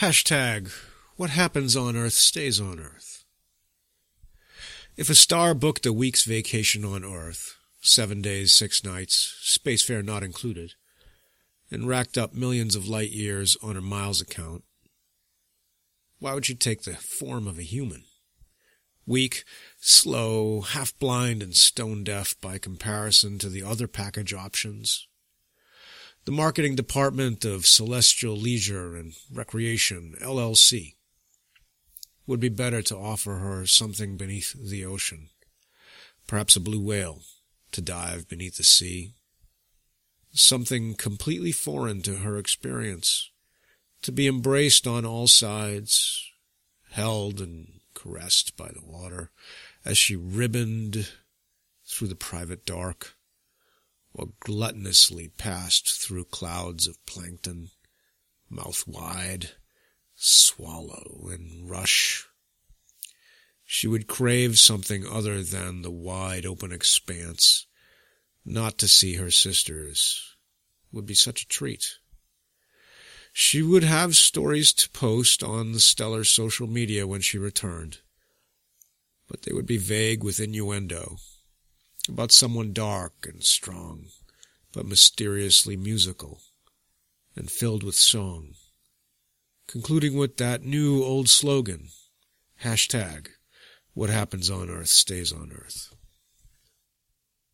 Hashtag, what happens on Earth stays on Earth. If a star booked a week's vacation on Earth, seven days, six nights, space fare not included, and racked up millions of light years on her miles account, why would she take the form of a human? Weak, slow, half blind, and stone deaf by comparison to the other package options. The marketing department of Celestial Leisure and Recreation, LLC, would be better to offer her something beneath the ocean, perhaps a blue whale to dive beneath the sea, something completely foreign to her experience, to be embraced on all sides, held and caressed by the water as she ribboned through the private dark, or gluttonously passed through clouds of plankton, mouth wide, swallow and rush. She would crave something other than the wide open expanse. Not to see her sisters would be such a treat. She would have stories to post on the stellar social media when she returned, but they would be vague with innuendo about someone dark and strong, but mysteriously musical and filled with song, concluding with that new old slogan, hashtag, what happens on earth stays on earth.